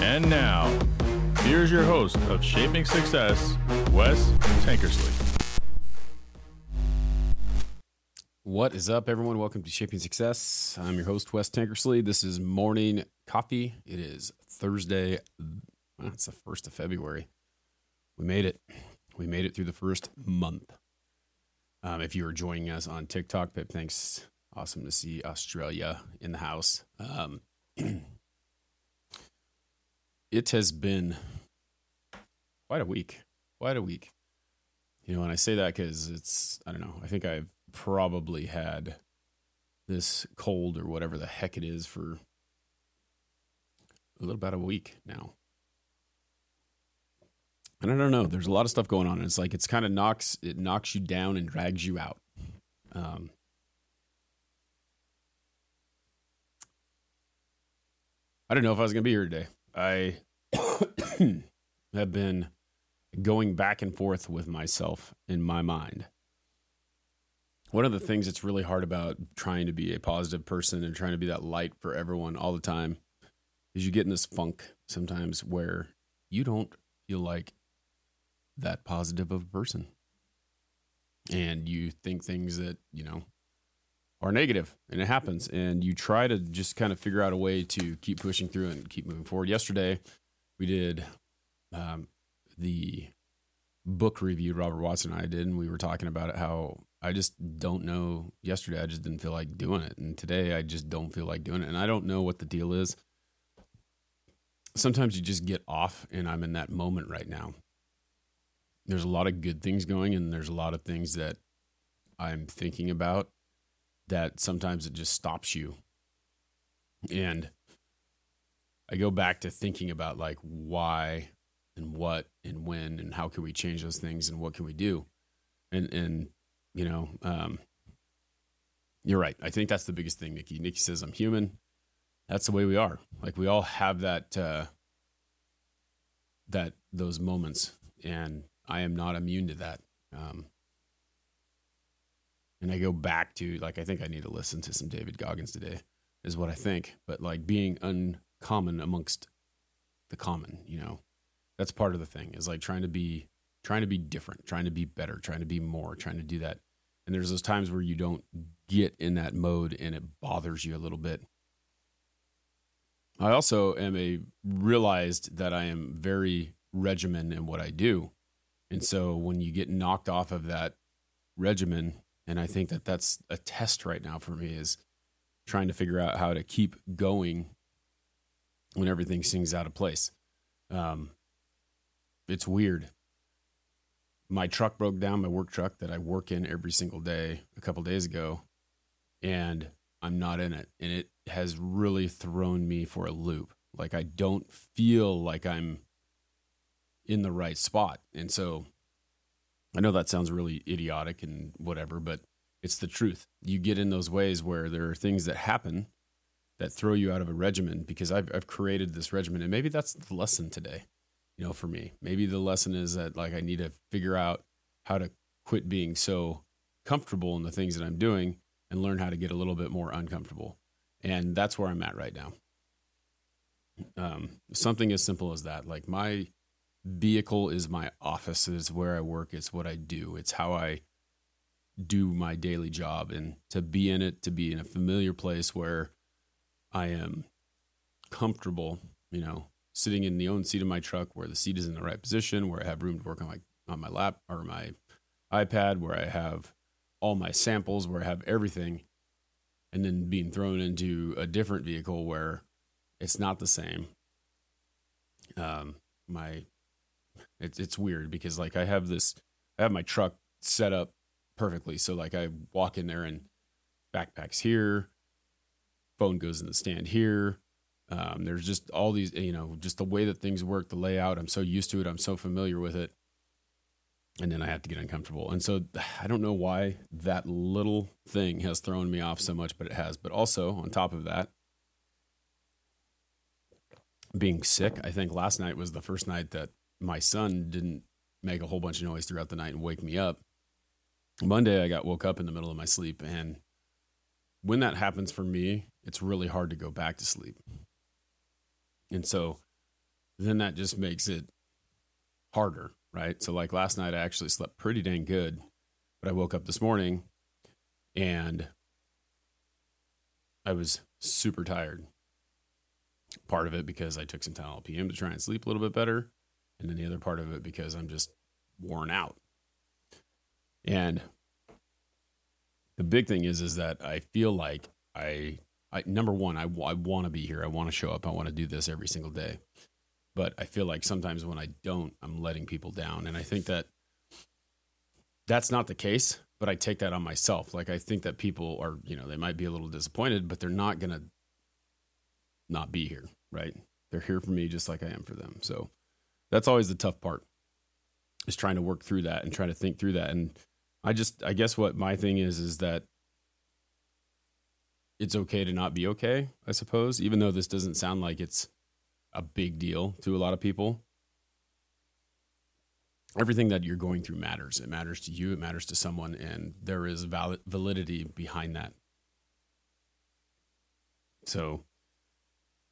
And now, here's your host of Shaping Success, Wes Tankersley. What is up, everyone? Welcome to Shaping Success. I'm your host, Wes Tankersley. This is morning coffee. It is Thursday. Well, it's the first of February. We made it. We made it through the first month. Um, if you are joining us on TikTok, Pip, thanks. Awesome to see Australia in the house. Um, it has been quite a week. Quite a week. You know, and I say that because it's, I don't know, I think I've probably had this cold or whatever the heck it is for a little about a week now. And I don't know. There's a lot of stuff going on. And it's like it's kind of knocks it knocks you down and drags you out. Um, I don't know if I was gonna be here today. I have been going back and forth with myself in my mind. One of the things that's really hard about trying to be a positive person and trying to be that light for everyone all the time is you get in this funk sometimes where you don't feel like that positive of a person. And you think things that, you know, are negative and it happens. And you try to just kind of figure out a way to keep pushing through and keep moving forward. Yesterday, we did um, the book review Robert Watson and I did, and we were talking about it how I just don't know. Yesterday, I just didn't feel like doing it. And today, I just don't feel like doing it. And I don't know what the deal is. Sometimes you just get off, and I'm in that moment right now there's a lot of good things going and there's a lot of things that I'm thinking about that sometimes it just stops you. And I go back to thinking about like why and what and when and how can we change those things and what can we do? And and you know, um, you're right. I think that's the biggest thing, Nikki. Nikki says I'm human. That's the way we are. Like we all have that uh that those moments and I am not immune to that. Um, and I go back to like I think I need to listen to some David Goggins today, is what I think. But like being uncommon amongst the common, you know, that's part of the thing. Is like trying to be trying to be different, trying to be better, trying to be more, trying to do that. And there's those times where you don't get in that mode and it bothers you a little bit. I also am a realized that I am very regimen in what I do. And so when you get knocked off of that regimen, and I think that that's a test right now for me is trying to figure out how to keep going when everything seems out of place. Um, it's weird. My truck broke down, my work truck that I work in every single day a couple days ago, and I'm not in it. And it has really thrown me for a loop. Like I don't feel like I'm in the right spot. And so I know that sounds really idiotic and whatever, but it's the truth. You get in those ways where there are things that happen that throw you out of a regimen because I've, I've created this regimen. And maybe that's the lesson today, you know, for me. Maybe the lesson is that like I need to figure out how to quit being so comfortable in the things that I'm doing and learn how to get a little bit more uncomfortable. And that's where I'm at right now. Um, something as simple as that. Like my vehicle is my office it's where i work it's what i do it's how i do my daily job. And to be in it to be in a familiar place where i am comfortable you know sitting in the own seat of my truck where the seat is in the right position where i have room to work on my on my lap or my ipad where i have all my samples where i have everything and then being thrown into a different vehicle where it's not the same. Um my it's it's weird because like I have this, I have my truck set up perfectly. So like I walk in there and backpacks here, phone goes in the stand here. Um, there's just all these, you know, just the way that things work, the layout. I'm so used to it. I'm so familiar with it. And then I have to get uncomfortable. And so I don't know why that little thing has thrown me off so much, but it has. But also on top of that, being sick, I think last night was the first night that my son didn't make a whole bunch of noise throughout the night and wake me up. Monday, I got woke up in the middle of my sleep. And when that happens for me, it's really hard to go back to sleep. And so then that just makes it harder, right? So like last night I actually slept pretty dang good, but I woke up this morning and I was super tired. Part of it because I took some Tylenol PM to try and sleep a little bit better, and then the other part of it because I'm just worn out. And the big thing is is that I feel like I I number one I, I want to be here. I want to show up. I want to do this every single day. But I feel like sometimes when I don't, I'm letting people down, and I think that that's not the case. But I take that on myself. Like I think that people are, you know, they might be a little disappointed, but they're not gonna not be here, right? They're here for me just like I am for them. So that's always the tough part is trying to work through that and trying to think through that. And I just, I guess what my thing is, is that it's okay to not be okay, I suppose, even though this doesn't sound like it's a big deal to a lot of people. Everything that you're going through matters. It matters to you, it matters to someone, and there is valid, validity behind that. So,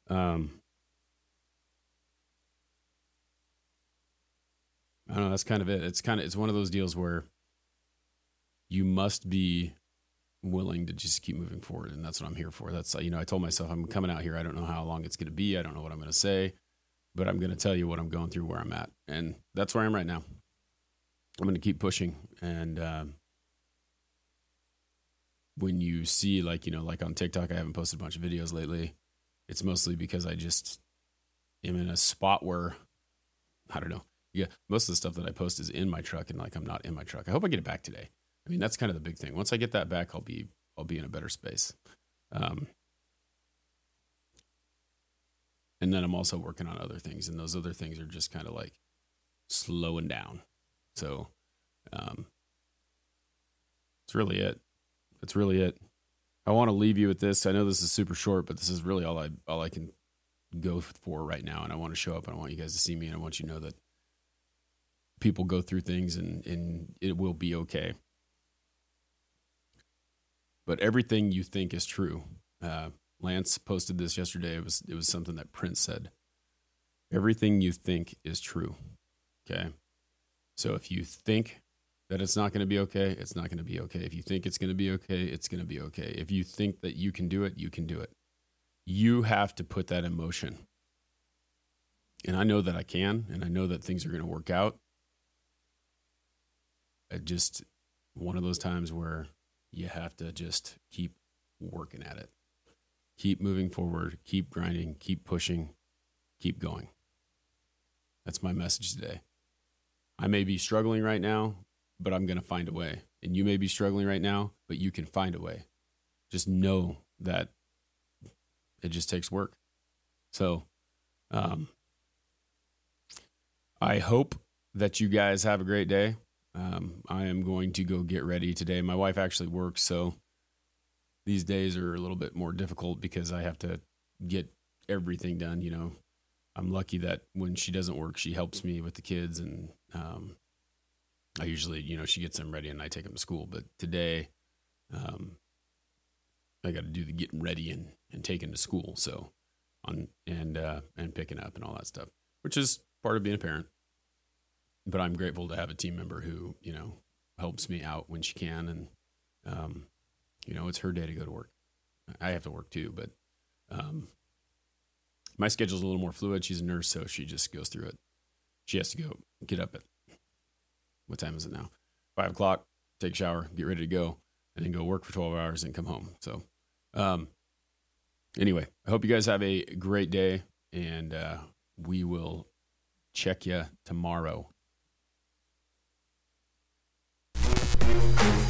um, I don't know. That's kind of it. It's kind of it's one of those deals where you must be willing to just keep moving forward, and that's what I'm here for. That's you know I told myself I'm coming out here. I don't know how long it's going to be. I don't know what I'm going to say, but I'm going to tell you what I'm going through, where I'm at, and that's where I am right now. I'm going to keep pushing, and um, when you see like you know like on TikTok, I haven't posted a bunch of videos lately. It's mostly because I just am in a spot where I don't know yeah, most of the stuff that I post is in my truck, and like I'm not in my truck. I hope I get it back today. I mean, that's kind of the big thing. Once I get that back, I'll be I'll be in a better space. Um, and then I'm also working on other things, and those other things are just kind of like slowing down. So, um, it's really it. That's really it. I want to leave you with this. I know this is super short, but this is really all I all I can go for right now. And I want to show up, and I want you guys to see me, and I want you to know that people go through things and, and it will be okay. But everything you think is true. Uh, Lance posted this yesterday. It was it was something that Prince said. Everything you think is true. Okay. So if you think that it's not going to be okay, it's not going to be okay. If you think it's going to be okay, it's going to be okay. If you think that you can do it, you can do it. You have to put that in motion. And I know that I can, and I know that things are going to work out just one of those times where you have to just keep working at it. Keep moving forward, keep grinding, keep pushing, keep going. That's my message today. I may be struggling right now, but I'm going to find a way. And you may be struggling right now, but you can find a way. Just know that it just takes work. So, um, I hope that you guys have a great day. Um, I am going to go get ready today. My wife actually works, so these days are a little bit more difficult because I have to get everything done. You know, I'm lucky that when she doesn't work, she helps me with the kids, and um, I usually, you know, she gets them ready and I take them to school. But today, um, I got to do the getting ready and and taking to school. So on and uh, and picking up and all that stuff, which is part of being a parent but I'm grateful to have a team member who you know helps me out when she can, and um, you know it's her day to go to work. I have to work too, but um, my schedule's a little more fluid. She's a nurse, so she just goes through it. She has to go get up at what time is it now? Five o'clock. Take a shower, get ready to go, and then go work for twelve hours and come home. So, um, anyway, I hope you guys have a great day, and uh, we will check you tomorrow. Bye.